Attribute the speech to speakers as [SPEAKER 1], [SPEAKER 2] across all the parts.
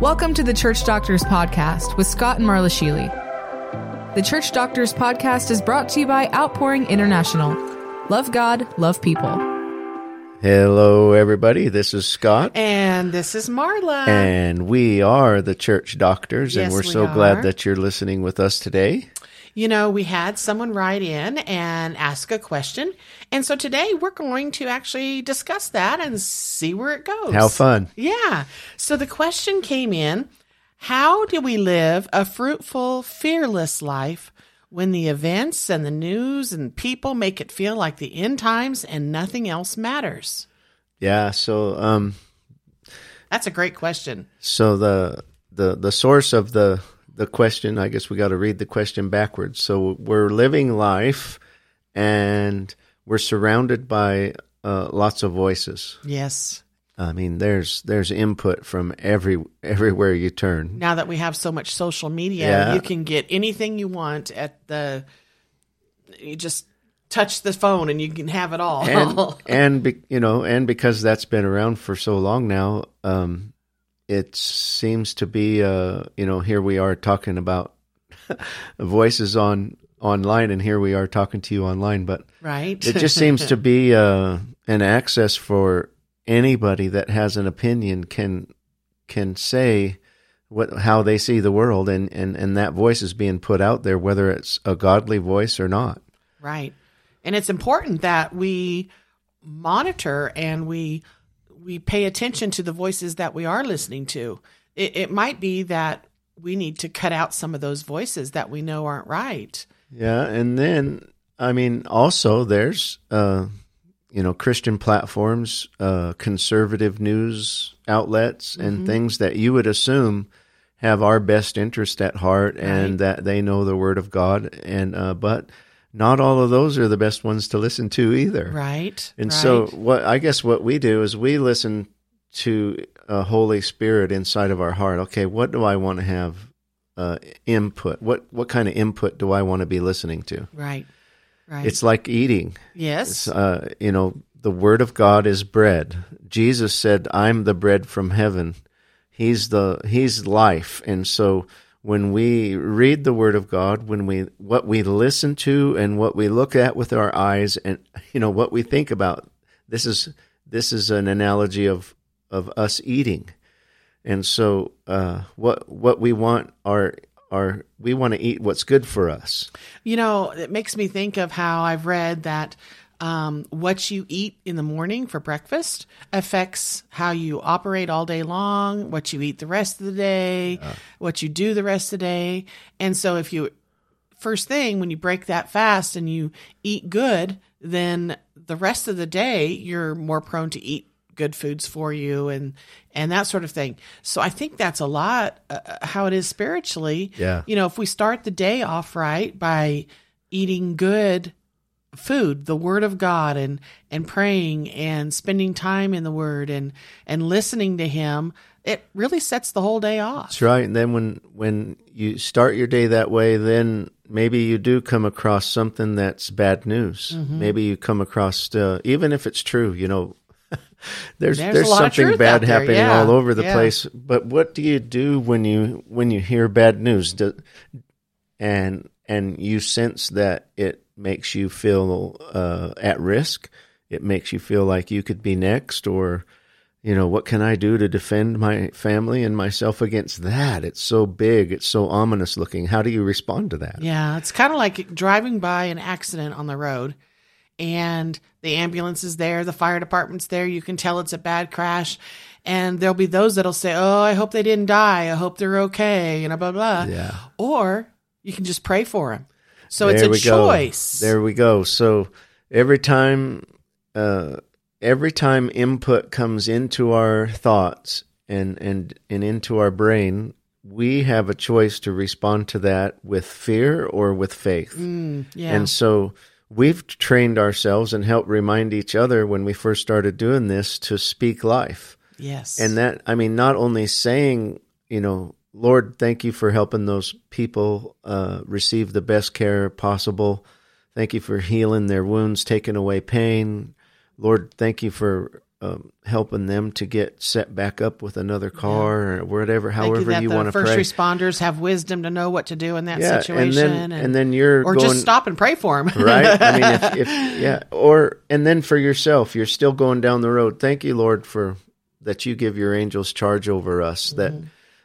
[SPEAKER 1] Welcome to the Church Doctors Podcast with Scott and Marla Sheely. The Church Doctors Podcast is brought to you by Outpouring International. Love God, love people.
[SPEAKER 2] Hello, everybody. This is Scott.
[SPEAKER 3] And this is Marla.
[SPEAKER 2] And we are the Church Doctors, and we're
[SPEAKER 3] we
[SPEAKER 2] so
[SPEAKER 3] are.
[SPEAKER 2] glad that you're listening with us today.
[SPEAKER 3] You know, we had someone write in and ask a question. And so today we're going to actually discuss that and see where it goes.
[SPEAKER 2] How fun.
[SPEAKER 3] Yeah. So the question came in How do we live a fruitful, fearless life when the events and the news and people make it feel like the end times and nothing else matters?
[SPEAKER 2] Yeah, so um
[SPEAKER 3] That's a great question.
[SPEAKER 2] so the the the source of the the question, I guess we got to read the question backwards. So we're living life and we're surrounded by uh, lots of voices.
[SPEAKER 3] Yes.
[SPEAKER 2] I mean, there's there's input from every everywhere you turn.
[SPEAKER 3] now that we have so much social media,
[SPEAKER 2] Yeah.
[SPEAKER 3] you can get anything you want at the. You just touch the phone and you can have it all.
[SPEAKER 2] and and be, you know and because that's been around for so long now um it seems to be uh you know here we are talking about voices on online and here we are talking to you online but
[SPEAKER 3] right?
[SPEAKER 2] it just seems to be uh an access for anybody that has an opinion can can say what how they see the world and and and that voice is being put out there whether it's a godly voice or not
[SPEAKER 3] right, and it's important that we monitor and we we pay attention to the voices that we are listening to. It, it might be that we need to cut out some of those voices that we know aren't right.
[SPEAKER 2] Yeah, and then I mean, also there's uh, you know Christian platforms, uh, conservative news outlets, and things that you would assume have our best interest at heart, and that they know the Word of God, and uh, but not all of those are the best ones to listen to either.
[SPEAKER 3] Right.
[SPEAKER 2] And
[SPEAKER 3] right.
[SPEAKER 2] so, what I guess what we do is we listen to a Holy Spirit inside of our heart. Okay, what do I want to have uh, input? What what kind of input do I want to be listening to?
[SPEAKER 3] right. Right.
[SPEAKER 2] It's like eating.
[SPEAKER 3] yes.
[SPEAKER 2] Uh, you know, the Word of God is bread. Jesus said, "I'm the bread from heaven." He's the He's life, and so when we read the Word of God, when we what we listen to and what we look at with our eyes, and you know what we think about, this is this is an analogy of of us eating, and so uh, what what we want are are we want to eat what's good for us.
[SPEAKER 3] You know, it makes me think of how I've read that um, what you eat in the morning for breakfast affects how you operate all day long, what you eat the rest of the day, what you do the rest of the day. And so, if you first thing when you break that fast and you eat good, then the rest of the day you're more prone to eat good foods for you and and that sort of thing. So I think that's a lot uh, how it is spiritually.
[SPEAKER 2] Yeah.
[SPEAKER 3] You know, if we start the day off right by eating good food, the word of God and and praying and spending time in the word and and listening to him, it really sets the whole day off.
[SPEAKER 2] That's right. And then when when you start your day that way, then maybe you do come across something that's bad news.
[SPEAKER 3] Mm-hmm.
[SPEAKER 2] Maybe you come across, uh, even if it's true, you know, there's
[SPEAKER 3] There's
[SPEAKER 2] there's,
[SPEAKER 3] a lot of
[SPEAKER 2] something bad
[SPEAKER 3] there,
[SPEAKER 2] happening
[SPEAKER 3] yeah,
[SPEAKER 2] all over the
[SPEAKER 3] yeah.
[SPEAKER 2] place. But what do you do when you when you hear bad news? Do, and and you sense that it makes you feel uh, at risk. It makes you feel like you could be next, or you know, what can I do to defend my family and myself against that? It's so big, it's so ominous looking. How do you respond to that?
[SPEAKER 3] Yeah, it's kind of like driving by an accident on the road and the ambulance is there, the fire department's there, you can tell it's a bad crash. And there'll be those that'll say, Oh, I hope they didn't die. I hope they're okay, and blah, blah, blah.
[SPEAKER 2] Yeah.
[SPEAKER 3] Or you can just pray for them. So
[SPEAKER 2] There
[SPEAKER 3] it's a
[SPEAKER 2] we go.
[SPEAKER 3] choice.
[SPEAKER 2] There we go. So every time, uh, every time input comes into our thoughts and and and into our brain, we have a choice to respond to that with fear or with faith.
[SPEAKER 3] Mm, yeah.
[SPEAKER 2] And so we've trained ourselves and helped remind each other when we first started doing this to speak life.
[SPEAKER 3] yes.
[SPEAKER 2] And that, I mean, not only saying, you know, Lord, thank you for helping those people uh, receive the best care possible. Thank you for healing their wounds, taking away pain. Lord, thank you for um, helping them to get set back up with another car or whatever, however you
[SPEAKER 3] the
[SPEAKER 2] want to
[SPEAKER 3] first responders have wisdom to know what to do in that
[SPEAKER 2] yeah,
[SPEAKER 3] situation,
[SPEAKER 2] and then and, then you're
[SPEAKER 3] or
[SPEAKER 2] going,
[SPEAKER 3] just stop and pray for them,
[SPEAKER 2] right? I mean, if, if yeah, or and then for yourself, you're still going down the road. Thank you, Lord, for that you give your angels charge over us. That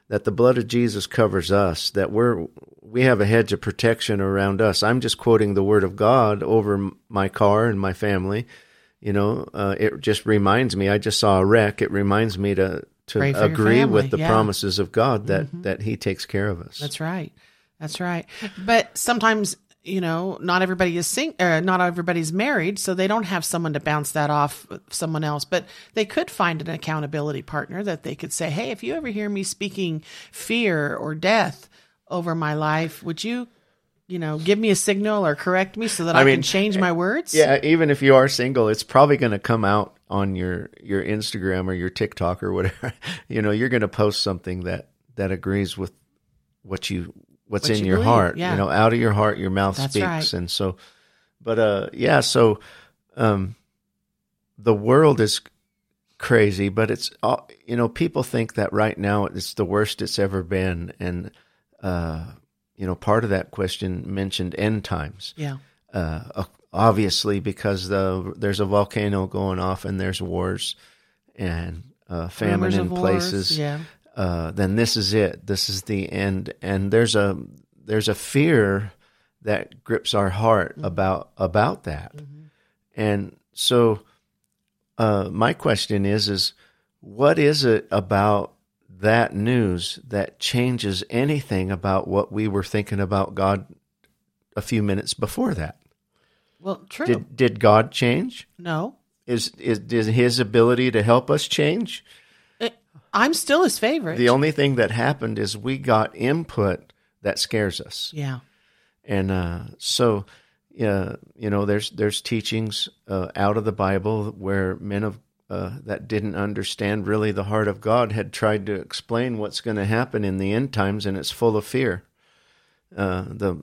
[SPEAKER 2] that the blood of Jesus covers us. That we're we have a hedge of protection around us. I'm just quoting the word of God over my car and my family. You know, uh, it just reminds me. I just saw a wreck. It reminds me to to
[SPEAKER 3] Pray for your
[SPEAKER 2] agree with the
[SPEAKER 3] yeah.
[SPEAKER 2] promises of God that that He takes care of us.
[SPEAKER 3] That's right. That's right. But sometimes, you know, not everybody is sing uh, not everybody's married, so they don't have someone to bounce that off someone else. But they could find an accountability partner that they could say, "Hey, if you ever hear me speaking fear or death over my life, would you, you know, give me a signal or correct me so that I,
[SPEAKER 2] mean,
[SPEAKER 3] can change my words?"
[SPEAKER 2] Yeah, even if you are single, it's probably going to come out on your your Instagram or your TikTok or whatever. You know, you're going to post something that that agrees with what you what's
[SPEAKER 3] What
[SPEAKER 2] in
[SPEAKER 3] you
[SPEAKER 2] your
[SPEAKER 3] believe,
[SPEAKER 2] heart.
[SPEAKER 3] yeah.
[SPEAKER 2] You know, out of your heart, your mouth
[SPEAKER 3] That's
[SPEAKER 2] speaks.
[SPEAKER 3] right.
[SPEAKER 2] And so, but uh, yeah. So, um, the world is crazy, but it's all you know. People think that right now it's the worst it's ever been, and uh, you know, part of that question mentioned end times
[SPEAKER 3] Yeah.
[SPEAKER 2] uh, obviously because the there's a volcano going off and there's wars and uh, famine
[SPEAKER 3] Rumors
[SPEAKER 2] in places.
[SPEAKER 3] Yeah.
[SPEAKER 2] Uh, then this is it. This is the end. And there's a there's a fear that grips our heart
[SPEAKER 3] Mm-hmm.
[SPEAKER 2] about about that. And so, uh, my question is is what is it about that news that changes anything about what we were thinking about God a few minutes before that?
[SPEAKER 3] Well, true.
[SPEAKER 2] Did did God change?
[SPEAKER 3] no.
[SPEAKER 2] Is is is his ability to help us change?
[SPEAKER 3] I'm still his favorite.
[SPEAKER 2] The only thing that happened is we got input that scares us,
[SPEAKER 3] yeah.
[SPEAKER 2] and uh, so yeah, you know, there's there's teachings uh, out of the Bible where men of uh, that didn't understand really the heart of God had tried to explain what's going to happen in the end times, and it's full of fear. Uh, the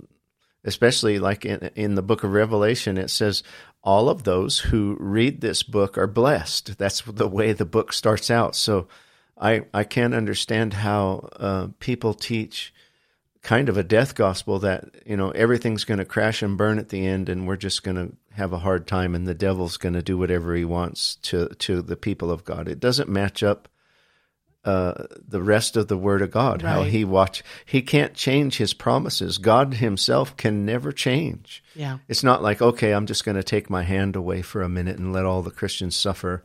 [SPEAKER 2] especially like in, in the book of Revelation, it says all of those who read this book are blessed. That's the way the book starts out. So I I can't understand how uh, people teach kind of a death gospel that you know everything's going to crash and burn at the end, and we're just going to have a hard time, and the devil's going to do whatever he wants to to the people of God. It doesn't match up uh, the rest of the Word of God. How he watch he can't change his promises. God Himself can never change.
[SPEAKER 3] Yeah.
[SPEAKER 2] It's not like okay, I'm just going to take my hand away for a minute and let all the Christians suffer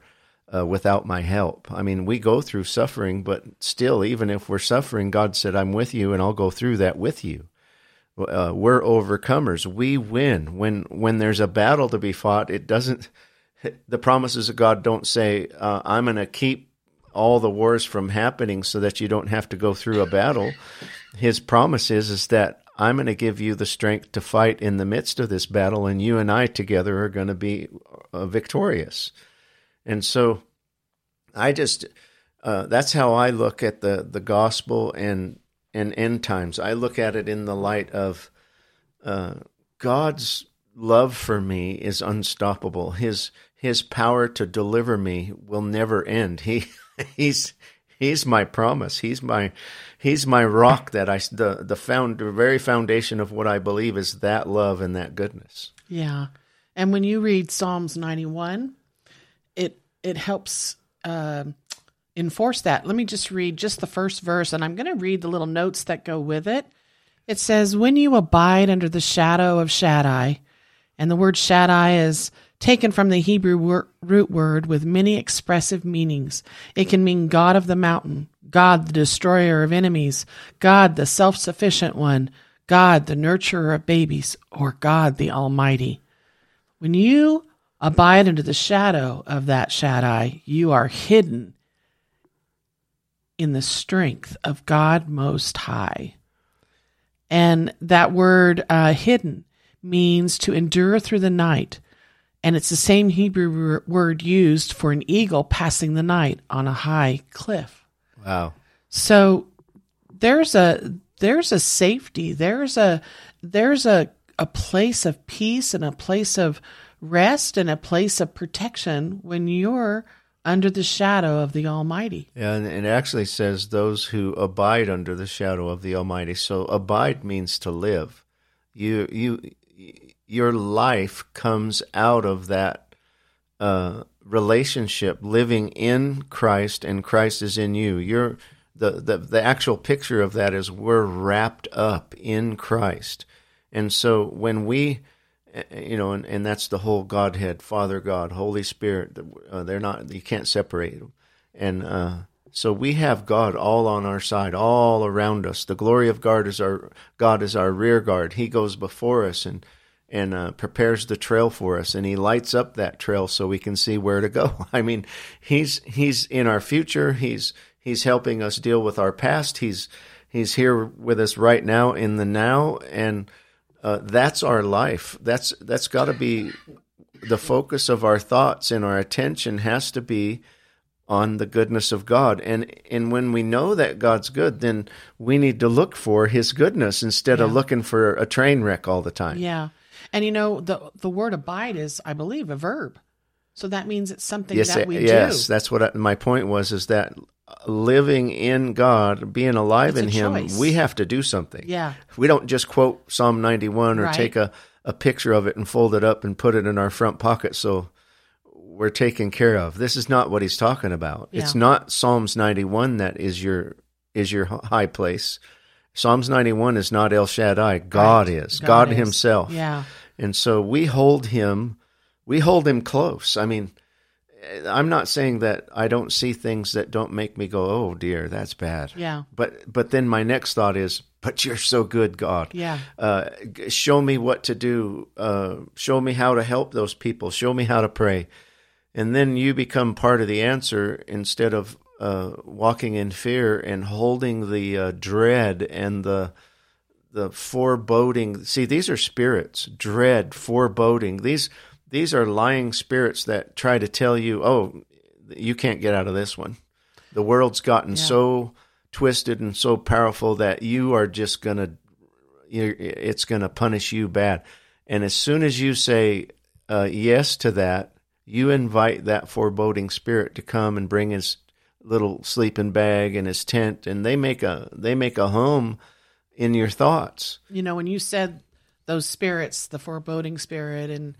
[SPEAKER 2] uh, without my help. I mean, we go through suffering, but still, even if we're suffering, God said, "I'm with you, and I'll go through that with you." Uh, we're overcomers. We win when when there's a battle to be fought. It doesn't. The promises of God don't say, uh, "I'm going to keep all the wars from happening so that you don't have to go through a battle." His promise is is that I'm going to give you the strength to fight in the midst of this battle, and you and I together are going to be uh, victorious. And so, I just uh, that's how I look at the the gospel and and end times. I look at it in the light of uh, God's love for me is unstoppable. His His power to deliver me will never end. He He's He's my promise. He's my He's my rock that I the the found the very foundation of what I believe is that love and that goodness.
[SPEAKER 3] Yeah. And when you read Psalms 91, it helps um enforce that. Let me just read just the first verse, and I'm going to read the little notes that go with it. It says, When you abide under the shadow of Shaddai, and the word Shaddai is taken from the Hebrew wor- root word with many expressive meanings. It can mean God of the mountain, God the destroyer of enemies, God the self sufficient one, God the nurturer of babies, or God the Almighty. When you abide under the shadow of that Shaddai, you are hidden in the strength of God Most High. And that word uh, hidden means to endure through the night. And it's the same Hebrew word used for an eagle passing the night on a high cliff.
[SPEAKER 2] Wow.
[SPEAKER 3] So there's a there's a safety, there's a there's a a place of peace and a place of rest in a place of protection when you're under the shadow of the Almighty.
[SPEAKER 2] And it actually says those who abide under the shadow of the Almighty. So abide means to live. You you your life comes out of that uh, relationship, living in Christ, and Christ is in you. You're the, the the actual picture of that is we're wrapped up in Christ, and so when we you know, and, and that's the whole Godhead, Father God, Holy Spirit. Uh, they're not, you can't separate them. And uh, so we have God all on our side, all around us. The glory of God is our God is our rear guard. He goes before us and and uh, prepares the trail for us, and He lights up that trail so we can see where to go. I mean, He's He's in our future. He's He's helping us deal with our past. He's He's here with us right now in the now, and uh, that's our life. That's that's got to be the focus of our thoughts and our attention has to be on the goodness of God. And and when we know that God's good, then we need to look for his goodness instead
[SPEAKER 3] Yeah.
[SPEAKER 2] of looking for a train wreck all the time.
[SPEAKER 3] Yeah. And you know, the the word abide is, I believe, a verb. So that means it's something
[SPEAKER 2] Yes,
[SPEAKER 3] that we
[SPEAKER 2] yes,
[SPEAKER 3] do.
[SPEAKER 2] that's what I, my point was is that living in God, being alive
[SPEAKER 3] It's
[SPEAKER 2] in him,
[SPEAKER 3] choice.
[SPEAKER 2] we have to do something.
[SPEAKER 3] Yeah.
[SPEAKER 2] We don't just quote Psalm 91 or
[SPEAKER 3] Right.
[SPEAKER 2] take a, a picture of it and fold it up and put it in our front pocket so we're taken care of. This is not what he's talking about. It's not Psalms 91 that is your is your high place. Psalms 91 is not El Shaddai. God
[SPEAKER 3] Right.
[SPEAKER 2] is. God,
[SPEAKER 3] is.
[SPEAKER 2] himself.
[SPEAKER 3] Yeah.
[SPEAKER 2] And so we hold him we hold him close. I mean, I'm not saying that I don't see things that don't make me go, "Oh dear, that's bad."
[SPEAKER 3] Yeah.
[SPEAKER 2] But but then my next thought is, "But you're so good, God.
[SPEAKER 3] Yeah.
[SPEAKER 2] Uh, show me what to do. Uh, show me how to help those people. Show me how to pray." And then you become part of the answer instead of uh, walking in fear and holding the uh, dread and the the foreboding. See, these are spirits, dread, foreboding. These these are lying spirits that try to tell you, "Oh, you can't get out of this one." The world's gotten
[SPEAKER 3] Yeah.
[SPEAKER 2] so twisted and so powerful that you are just gonna, you're, it's gonna punish you bad. And as soon as you say uh, yes to that, you invite that foreboding spirit to come and bring his little sleeping bag and his tent, and they make a they make a home in your thoughts.
[SPEAKER 3] You know, when you said those spirits, the foreboding spirit and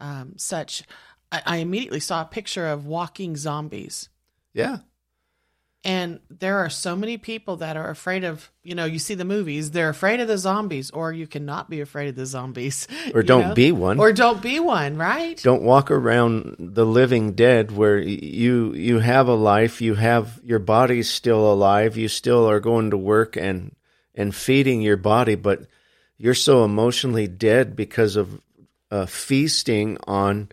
[SPEAKER 3] um, such, I, I immediately saw a picture of walking zombies.
[SPEAKER 2] Yeah,
[SPEAKER 3] And there are so many people that are afraid of, you know, you see the movies, they're afraid of the zombies, or you cannot be afraid of the zombies.
[SPEAKER 2] Or don't
[SPEAKER 3] know?
[SPEAKER 2] be one.
[SPEAKER 3] Or don't be one, right?
[SPEAKER 2] don't walk around the living dead where you you have a life you have your body's still alive you still are going to work and and feeding your body but you're so emotionally dead because of uh, feasting on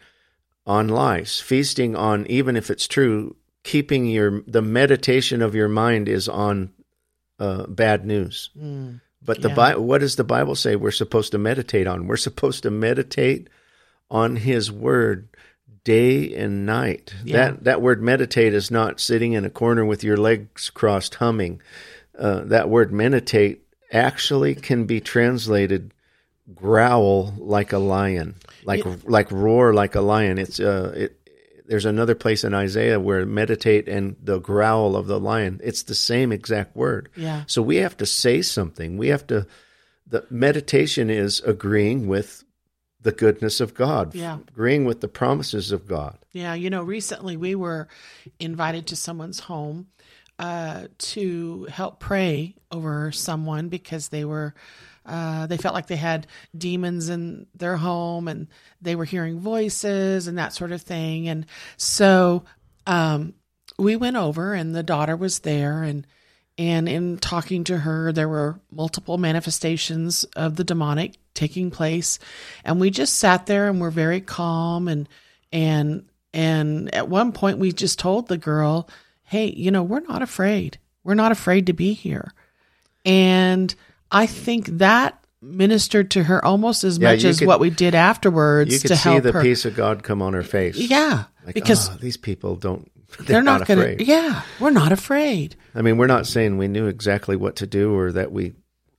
[SPEAKER 2] on lies feasting on even if it's true keeping your the meditation of your mind is on uh, bad news
[SPEAKER 3] Mm.
[SPEAKER 2] but the
[SPEAKER 3] Yeah.
[SPEAKER 2] Bible, what does the Bible say we're supposed to meditate on? We're supposed to meditate on His Word day and night.
[SPEAKER 3] Yeah.
[SPEAKER 2] That that word meditate is not sitting in a corner with your legs crossed humming. Uh, that word meditate actually can be translated growl like a lion, like like roar like a lion. It's uh it. There's another place in Isaiah where meditate and the growl of the lion. It's the same exact word.
[SPEAKER 3] Yeah.
[SPEAKER 2] So we have to say something. We have to. The meditation is agreeing with the goodness of God.
[SPEAKER 3] Yeah.
[SPEAKER 2] Agreeing with the promises of God.
[SPEAKER 3] Yeah, you know, recently we were invited to someone's home uh, to help pray over someone because they were uh, they felt like they had demons in their home and they were hearing voices and that sort of thing. And so um, we went over and the daughter was there and and in talking to her there were multiple manifestations of the demonic taking place. And we just sat there and were very calm and and and at one point we just told the girl hey you know we're not afraid. We're not afraid to be here. And i think that ministered to her almost as
[SPEAKER 2] Yeah,
[SPEAKER 3] much as
[SPEAKER 2] could-
[SPEAKER 3] what we did afterwards
[SPEAKER 2] You
[SPEAKER 3] to
[SPEAKER 2] see
[SPEAKER 3] help
[SPEAKER 2] the
[SPEAKER 3] her
[SPEAKER 2] peace of God come on her face.
[SPEAKER 3] yeah
[SPEAKER 2] Like,
[SPEAKER 3] because
[SPEAKER 2] "Ah, these people don't. They're,
[SPEAKER 3] they're not,
[SPEAKER 2] not,
[SPEAKER 3] gonna
[SPEAKER 2] afraid.
[SPEAKER 3] yeah we're not afraid
[SPEAKER 2] I mean, we're not saying we knew exactly what to do or that we,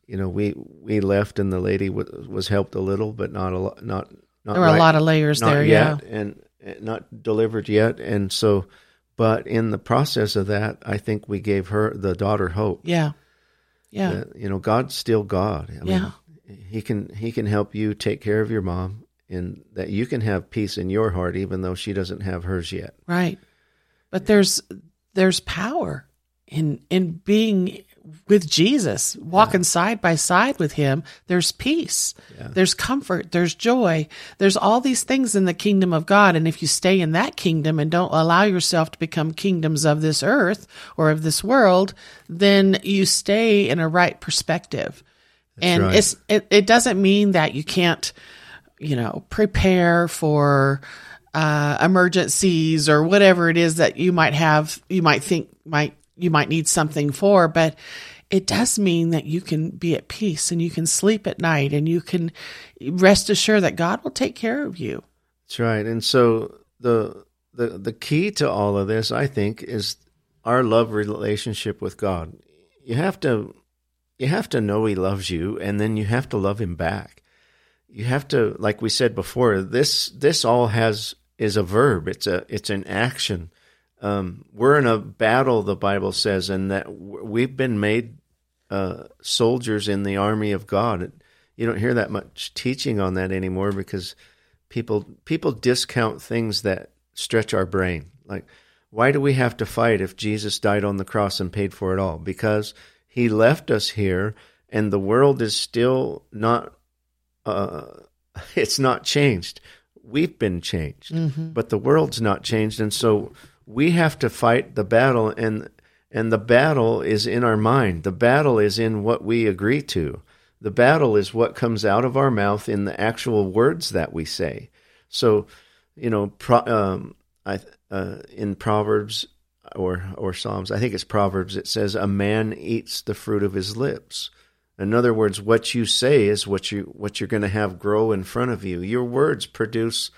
[SPEAKER 2] you know, we we left and the lady w- was helped a little, but not a lot. Not not
[SPEAKER 3] there were a lot of layers there
[SPEAKER 2] yet,
[SPEAKER 3] yeah
[SPEAKER 2] and and not delivered yet, and so. But in the process of that, I think we gave her the daughter hope.
[SPEAKER 3] Yeah. Yeah.
[SPEAKER 2] You know, God's still God. I
[SPEAKER 3] Yeah.
[SPEAKER 2] mean, he can he can help you take care of your mom, and that you can have peace in your heart, even though she doesn't have hers yet.
[SPEAKER 3] Right. But there's there's power in in being with Jesus, walking side by side with him. There's peace. There's comfort, there's joy. There's all these things in the kingdom of God and if you stay in that kingdom and don't allow yourself to become kingdoms of this earth or of this world, then you stay in a right perspective. and
[SPEAKER 2] right.
[SPEAKER 3] it's it, it doesn't mean that you can't you know, prepare for uh, emergencies or whatever it is that you might have, you might think might you might need something for, but it does mean that you can be at peace and you can sleep at night and you can rest assured that God will take care of you.
[SPEAKER 2] That's right. And so the the the key to all of this, I think, is our love relationship with God. You have to you have to know he loves you and then you have to love him back. You have to like we said before, this this all has is a verb. It's a it's an action. Um, we're in a battle, the Bible says, and that we've been made uh, soldiers in the army of God. You don't hear that much teaching on that anymore because people people discount things that stretch our brain. Like, why do we have to fight if Jesus died on the cross and paid for it all? Because he left us here, and the world is still not. Uh, it's not changed. We've been changed, but the world's not changed, and so we have to fight the battle. and And the battle is in our mind. The battle is in what we agree to. The battle is what comes out of our mouth in the actual words that we say. So, you know, pro, um, I, uh, in Proverbs or or Psalms, I think it's Proverbs. It says, "A man eats the fruit of his lips." In other words, what you say is what you what you're going to have grow in front of you. Your words produce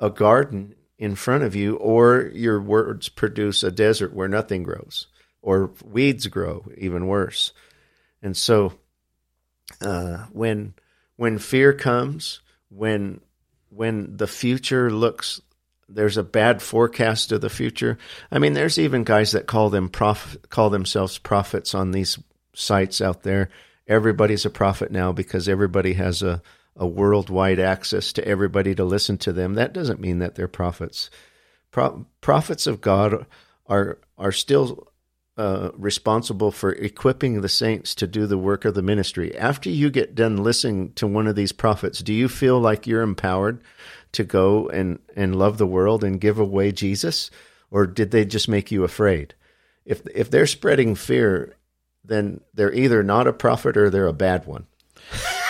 [SPEAKER 2] a garden in front of you, or your words produce a desert where nothing grows, or weeds grow, even worse. And so, uh, when when fear comes, when when the future looks there's a bad forecast of the future. I mean, there's even guys that call them prof, call themselves prophets on these sites out there. Everybody's a prophet now because everybody has a, a worldwide access to everybody to listen to them. That doesn't mean that they're prophets. Pro, prophets of God are are still uh, responsible for equipping the saints to do the work of the ministry. After you get done listening to one of these prophets, do you feel like you're empowered to go and, and love the world and give away Jesus? Or did they just make you afraid? If, if they're spreading fear, then they're either not a prophet or they're a bad one.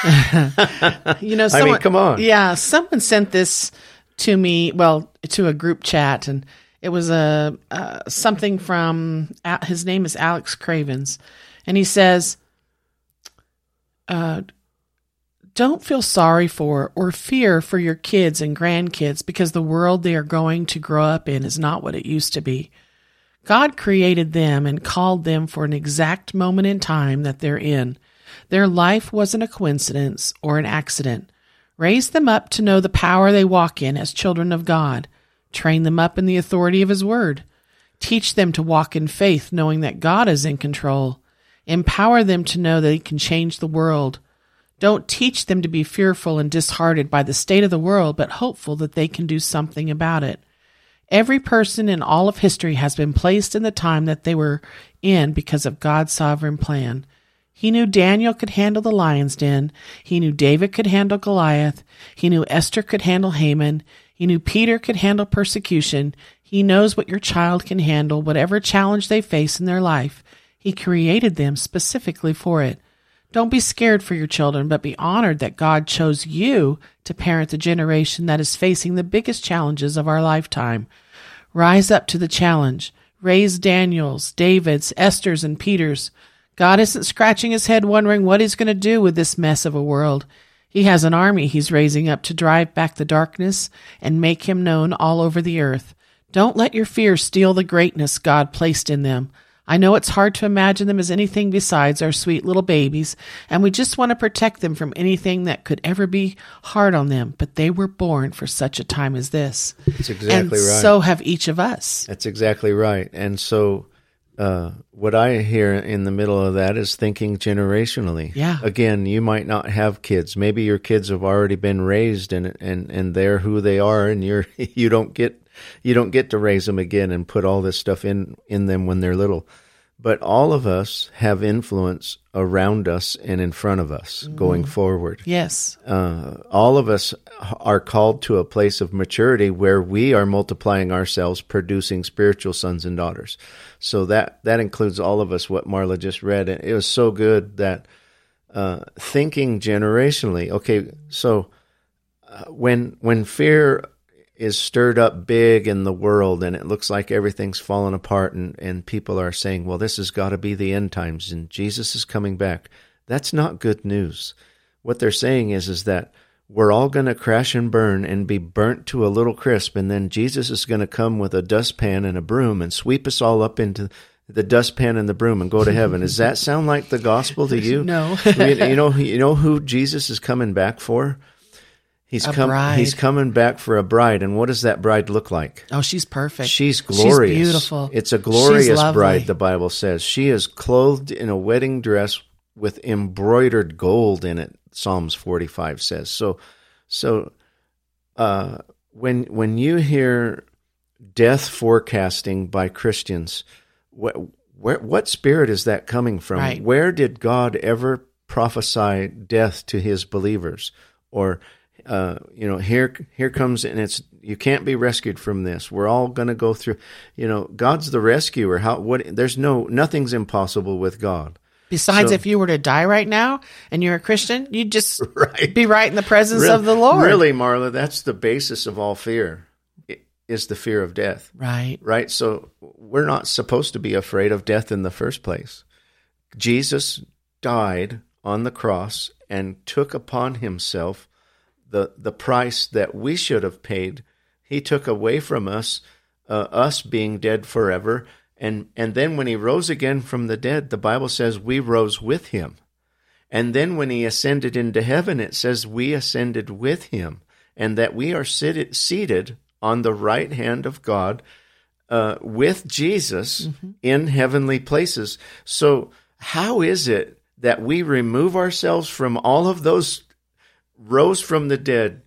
[SPEAKER 3] You know,
[SPEAKER 2] I
[SPEAKER 3] someone,
[SPEAKER 2] mean, come on.
[SPEAKER 3] Yeah, someone sent this to me, well, to a group chat, and it was a uh, something from uh, his name is Alex Cravens, and he says, uh, "Don't feel sorry for or fear for your kids and grandkids because the world they are going to grow up in is not what it used to be." God created them and called them for an exact moment in time that they're in. Their life wasn't a coincidence or an accident. Raise them up to know the power they walk in as children of God. Train them up in the authority of His Word. Teach them to walk in faith, knowing that God is in control. Empower them to know that He can change the world. Don't teach them to be fearful and disheartened by the state of the world, but hopeful that they can do something about it. Every person in all of history has been placed in the time that they were in because of God's sovereign plan. He knew Daniel could handle the lion's den. He knew David could handle Goliath. He knew Esther could handle Haman. He knew Peter could handle persecution. He knows what your child can handle, whatever challenge they face in their life. He created them specifically for it. Don't be scared for your children, but be honored that God chose you to parent the generation that is facing the biggest challenges of our lifetime. Rise up to the challenge. Raise Daniels, Davids, Esther's, and Peters. God isn't scratching his head wondering what he's going to do with this mess of a world. He has an army he's raising up to drive back the darkness and make him known all over the earth. Don't let your fears steal the greatness God placed in them. I know it's hard to imagine them as anything besides our sweet little babies, and we just want to protect them from anything that could ever be hard on them, but they were born for such a time as this.
[SPEAKER 2] That's exactly
[SPEAKER 3] and
[SPEAKER 2] right.
[SPEAKER 3] so have each of us.
[SPEAKER 2] That's exactly right. And so, uh, what I hear in the middle of that is thinking generationally.
[SPEAKER 3] Yeah.
[SPEAKER 2] Again, you might not have kids. Maybe your kids have already been raised and and and they're who they are, and you're you don't get you don't get to raise them again and put all this stuff in in them when they're little. But all of us have influence around us and in front of us going forward
[SPEAKER 3] Yes.
[SPEAKER 2] uh, all of us are called to a place of maturity where we are multiplying ourselves, producing spiritual sons and daughters. So that that includes all of us. What Marla just read, and it was so good that uh, thinking generationally. Okay, so uh, when when fear is stirred up big in the world and it looks like everything's fallen apart and, and people are saying, well, this has got to be the end times and Jesus is coming back. That's not good news. What they're saying is, is that we're all going to crash and burn and be burnt to a little crisp. And then Jesus is going to come with a dustpan and a broom and sweep us all up into the dustpan and the broom and go to heaven. Does that sound like the gospel to you?
[SPEAKER 3] No.
[SPEAKER 2] you, know, you know who Jesus is coming back for? He's
[SPEAKER 3] bride.
[SPEAKER 2] He's coming back for a bride, and what does that bride look like?
[SPEAKER 3] Oh, she's perfect.
[SPEAKER 2] She's glorious.
[SPEAKER 3] She's beautiful.
[SPEAKER 2] It's a glorious bride. The Bible says she is clothed in a wedding dress with embroidered gold in it. Psalms forty-five says so. So, uh, when when you hear death forecasting by Christians, what where, what spirit is that coming from?
[SPEAKER 3] Right.
[SPEAKER 2] Where did God ever prophesy death to His believers? Or uh, you know, here here comes and it's you can't be rescued from this. We're all going to go through. You know, God's the rescuer. How what? There's no nothing's impossible with God.
[SPEAKER 3] Besides,
[SPEAKER 2] So-
[SPEAKER 3] if you were to die right now and you're a Christian, you'd just
[SPEAKER 2] Right.
[SPEAKER 3] be right in the presence
[SPEAKER 2] Real-
[SPEAKER 3] of the Lord.
[SPEAKER 2] Really, Marla, that's the basis of all fear. Is the fear of death.
[SPEAKER 3] Right.
[SPEAKER 2] right? So we're not supposed to be afraid of death in the first place. Jesus died on the cross and took upon himself the the price that we should have paid. He took away from us uh, us being dead forever, and and then when he rose again from the dead, the Bible says we rose with him. And then when he ascended into heaven, it says we ascended with him, and that we are seated, seated on the right hand of God uh, with Jesus in heavenly places. So, how is it that we remove ourselves from all of those rose from the dead?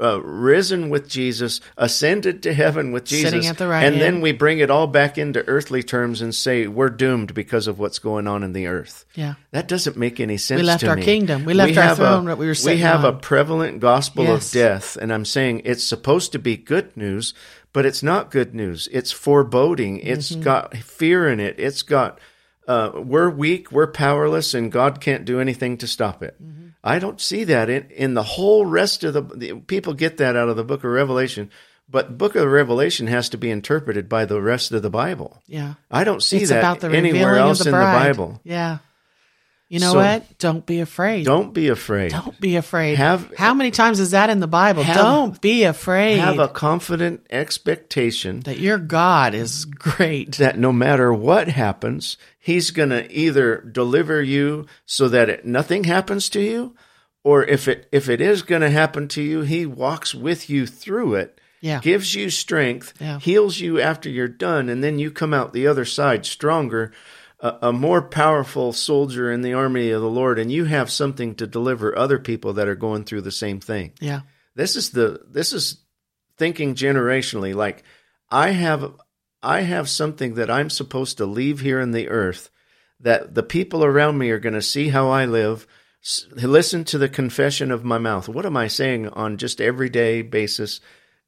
[SPEAKER 2] Uh, risen with Jesus, ascended to heaven with Jesus,
[SPEAKER 3] Sitting at the right
[SPEAKER 2] and then we bring it all back into earthly terms and say we're doomed because of what's going on in the earth.
[SPEAKER 3] Yeah.
[SPEAKER 2] That doesn't make any sense.
[SPEAKER 3] We
[SPEAKER 2] left
[SPEAKER 3] our
[SPEAKER 2] me.
[SPEAKER 3] kingdom. We left our
[SPEAKER 2] have
[SPEAKER 3] throne
[SPEAKER 2] a,
[SPEAKER 3] that we were
[SPEAKER 2] We have a prevalent gospel
[SPEAKER 3] Yes.
[SPEAKER 2] of death, and I'm saying it's supposed to be good news, but it's not good news. It's foreboding. It's
[SPEAKER 3] Mm-hmm.
[SPEAKER 2] got fear in it. It's got uh, we're weak, we're powerless, and God can't do anything to stop it.
[SPEAKER 3] Mm-hmm.
[SPEAKER 2] I don't see that in, in the whole rest of the, the people get that out of the book of Revelation, but book of Revelation has to be interpreted by the rest of the Bible.
[SPEAKER 3] Yeah.
[SPEAKER 2] I don't see
[SPEAKER 3] it's
[SPEAKER 2] that anywhere else
[SPEAKER 3] the
[SPEAKER 2] in the. Bible.
[SPEAKER 3] Yeah. You know
[SPEAKER 2] So-
[SPEAKER 3] what? Don't be afraid.
[SPEAKER 2] Don't be afraid.
[SPEAKER 3] Don't be afraid.
[SPEAKER 2] Have-
[SPEAKER 3] How many times is that in the Bible?
[SPEAKER 2] Have-
[SPEAKER 3] Don't be afraid
[SPEAKER 2] Have a confident expectation
[SPEAKER 3] that your God is great.
[SPEAKER 2] that no matter what happens, He's going to either deliver you so that it, nothing happens to you, or if it if it is going to happen to you, He walks with you through it.
[SPEAKER 3] Yeah.
[SPEAKER 2] Gives you strength,
[SPEAKER 3] Yeah.
[SPEAKER 2] heals you after you're done, and then you come out the other side stronger, a, a more powerful soldier in the army of the Lord, and you have something to deliver other people that are going through the same thing.
[SPEAKER 3] Yeah.
[SPEAKER 2] this is the this is thinking generationally like i have i have something that i'm supposed to leave here in the earth that the people around me are going to see how i live s- listen to the confession of my mouth what am i saying on just everyday basis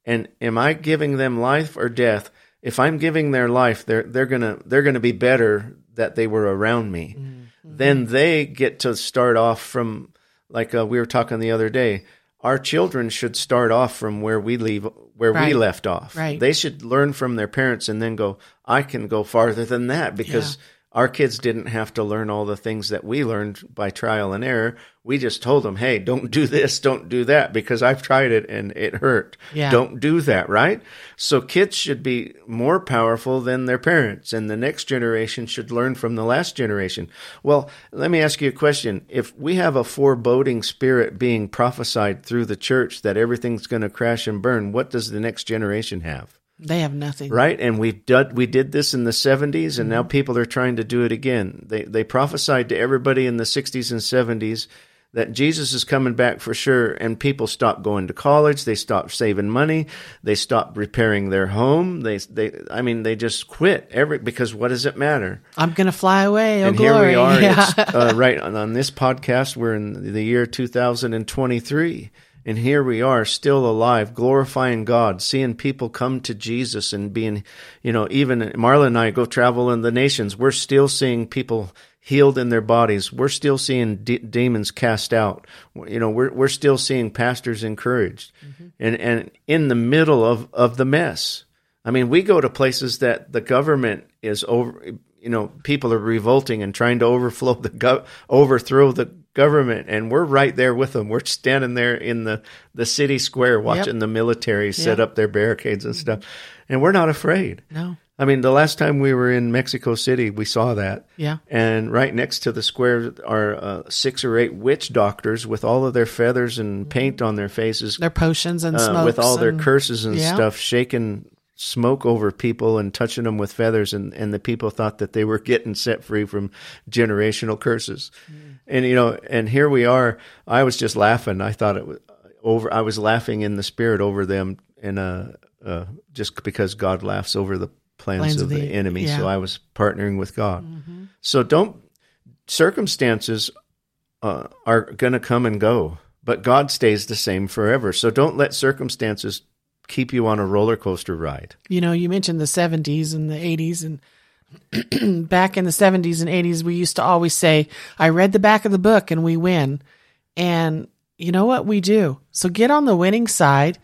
[SPEAKER 2] and am i giving them life or death if i'm giving their life they're they're going to they're to be better that they were around me. Then they get to start off from like uh, we were talking the other day our children should start off from where we leave where we left off.
[SPEAKER 3] Right.
[SPEAKER 2] they should learn from their parents and then go i can go farther than that because our kids didn't have to learn all the things that we learned by trial and error. We just told them, hey, don't do this, don't do that, because I've tried it and it hurt.
[SPEAKER 3] Yeah.
[SPEAKER 2] Don't do that, right? So kids should be more powerful than their parents, and the next generation should learn from the last generation. Well, let me ask you a question. If we have a foreboding spirit being prophesied through the church that everything's going to crash and burn, what does the next generation have?
[SPEAKER 3] They have nothing.
[SPEAKER 2] right? And we did we did this in the 70s, and now people are trying to do it again. They they prophesied to everybody in the 60s and 70s that Jesus is coming back for sure, and people stopped going to college. They stopped saving money. They stopped repairing their home. They they I mean they just quit every because what does it matter?
[SPEAKER 3] I'm going to fly away. Oh,
[SPEAKER 2] and
[SPEAKER 3] glory.
[SPEAKER 2] here we are.
[SPEAKER 3] Yeah.
[SPEAKER 2] Uh, right on, on this podcast, we're in the year 2023. And here we are, still alive, glorifying God, seeing people come to Jesus and being, you know, even Marla and I go travel in the nations. We're still seeing people healed in their bodies. We're still seeing de- demons cast out. You know, we're, we're still seeing pastors encouraged. Mm-hmm. And, and in the middle of, of the mess. I mean, we go to places that the government is over, you know, people are revolting and trying to overflow the gov- overthrow the government, and we're right there with them. We're standing there in the the city square watching the military set
[SPEAKER 3] Yep.
[SPEAKER 2] up their barricades and stuff, and we're not afraid.
[SPEAKER 3] no.
[SPEAKER 2] I mean, the last time we were in Mexico City, we saw that.
[SPEAKER 3] Yeah.
[SPEAKER 2] And right next to the square are uh, six or eight witch doctors with all of their feathers and paint on their faces,
[SPEAKER 3] Their potions and
[SPEAKER 2] uh, with all their curses and
[SPEAKER 3] Yeah.
[SPEAKER 2] stuff, shaking smoke over people and touching them with feathers, and, and the people thought that they were getting set free from generational curses. And you know, and here we are. I was just laughing. I thought it was over. I was laughing in the spirit over them, and uh, uh, just because God laughs over the plans,
[SPEAKER 3] Plans
[SPEAKER 2] of
[SPEAKER 3] of
[SPEAKER 2] the,
[SPEAKER 3] the-
[SPEAKER 2] enemy.
[SPEAKER 3] yeah.
[SPEAKER 2] So I was partnering with God. So don't circumstances uh, are going to come and go, but God stays the same forever. So don't let circumstances keep you on a roller coaster ride.
[SPEAKER 3] you know, you mentioned the 70s and the 80s and back in the 70s and 80s we used to always say, I read the back of the book and we win. And you know what we do? So get on the winning side,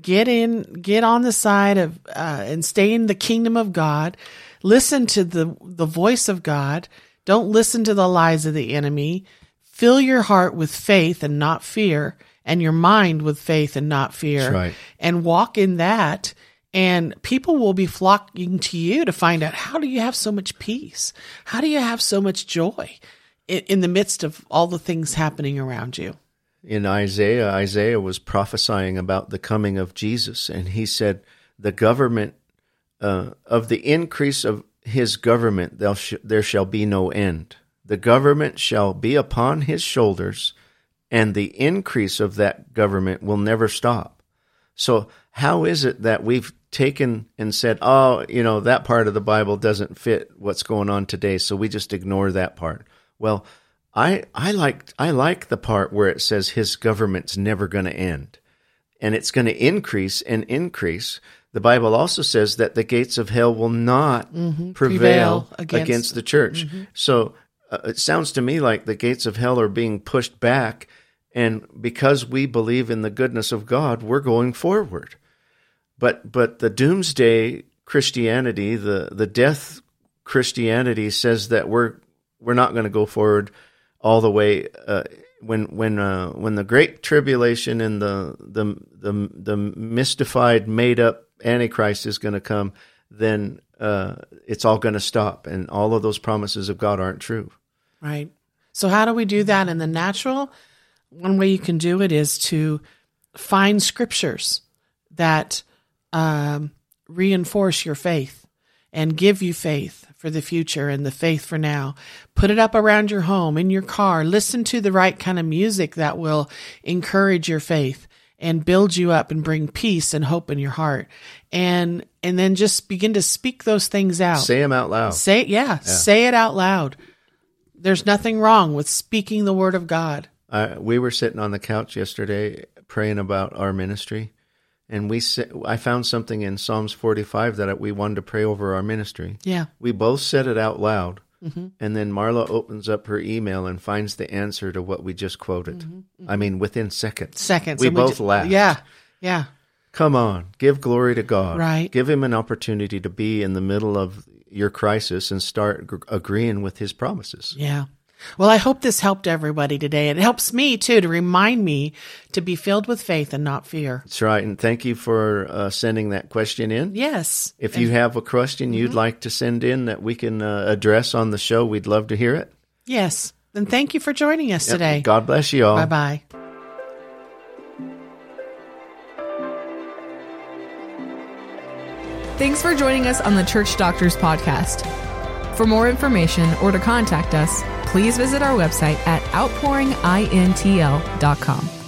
[SPEAKER 3] get in get on the side of uh, and stay in the kingdom of God. Listen to the the voice of God. Don't listen to the lies of the enemy. Fill your heart with faith and not fear, and your mind with faith and not fear
[SPEAKER 2] right.
[SPEAKER 3] and walk in that and people will be flocking to you to find out how do you have so much peace how do you have so much joy in, in the midst of all the things happening around you
[SPEAKER 2] in Isaiah, Isaiah was prophesying about the coming of Jesus, and he said, "The government uh, of the increase of his government, sh- there shall be no end. The government shall be upon his shoulders, and the increase of that government will never stop." So, how is it that we've taken and said, "Oh, you know, that part of the Bible doesn't fit what's going on today, so we just ignore that part"? Well, I I like I like the part where it says his government's never going to end, and it's going to increase and increase. The Bible also says that the gates of hell will not prevail,
[SPEAKER 3] Prevail
[SPEAKER 2] against,
[SPEAKER 3] against-
[SPEAKER 2] the church. So uh, it sounds to me like the gates of hell are being pushed back, and because we believe in the goodness of God, we're going forward. But but the doomsday Christianity, the the death Christianity says that we're we're not going to go forward all the way. Uh, when when uh, when the great tribulation and the the the, the mystified, made up Antichrist is going to come, then uh, it's all going to stop, and all of those promises of God aren't true.
[SPEAKER 3] right so how do we do that in the natural one way you can do it is to find scriptures that um, reinforce your faith and give you faith for the future and the faith for now. Put it up around your home, in your car. Listen to the right kind of music that will encourage your faith and build you up and bring peace and hope in your heart. And and then just begin to speak those things out.
[SPEAKER 2] Say them out loud.
[SPEAKER 3] Say yeah, say it out loud. There's nothing wrong with speaking the word of God.
[SPEAKER 2] We were sitting on the couch yesterday praying about our ministry, and we I found something in Psalms 45 that we wanted to pray over our ministry.
[SPEAKER 3] Yeah.
[SPEAKER 2] We both said it out loud, mm-hmm. and then Marla opens up her email and finds the answer to what we just quoted. Mm-hmm. Mm-hmm. I mean, within seconds.
[SPEAKER 3] Seconds.
[SPEAKER 2] We both
[SPEAKER 3] ju-
[SPEAKER 2] laughed.
[SPEAKER 3] Yeah. Yeah.
[SPEAKER 2] Come on, give glory to God.
[SPEAKER 3] Right.
[SPEAKER 2] Give him an opportunity to be in the middle of your crisis and start agreeing with his promises.
[SPEAKER 3] Yeah. Well, I hope this helped everybody today. It helps me too to remind me to be filled with faith and not fear.
[SPEAKER 2] That's right. And thank you for uh, sending that question in.
[SPEAKER 3] Yes.
[SPEAKER 2] If you have a question you'd like to send in that we can uh, address on the show, we'd love to hear it.
[SPEAKER 3] Yes. And thank you for joining us today.
[SPEAKER 2] God bless you all.
[SPEAKER 3] Bye bye.
[SPEAKER 1] Thanks for joining us on the Church Doctors Podcast. For more information or to contact us, please visit our website at outpouringintl.com.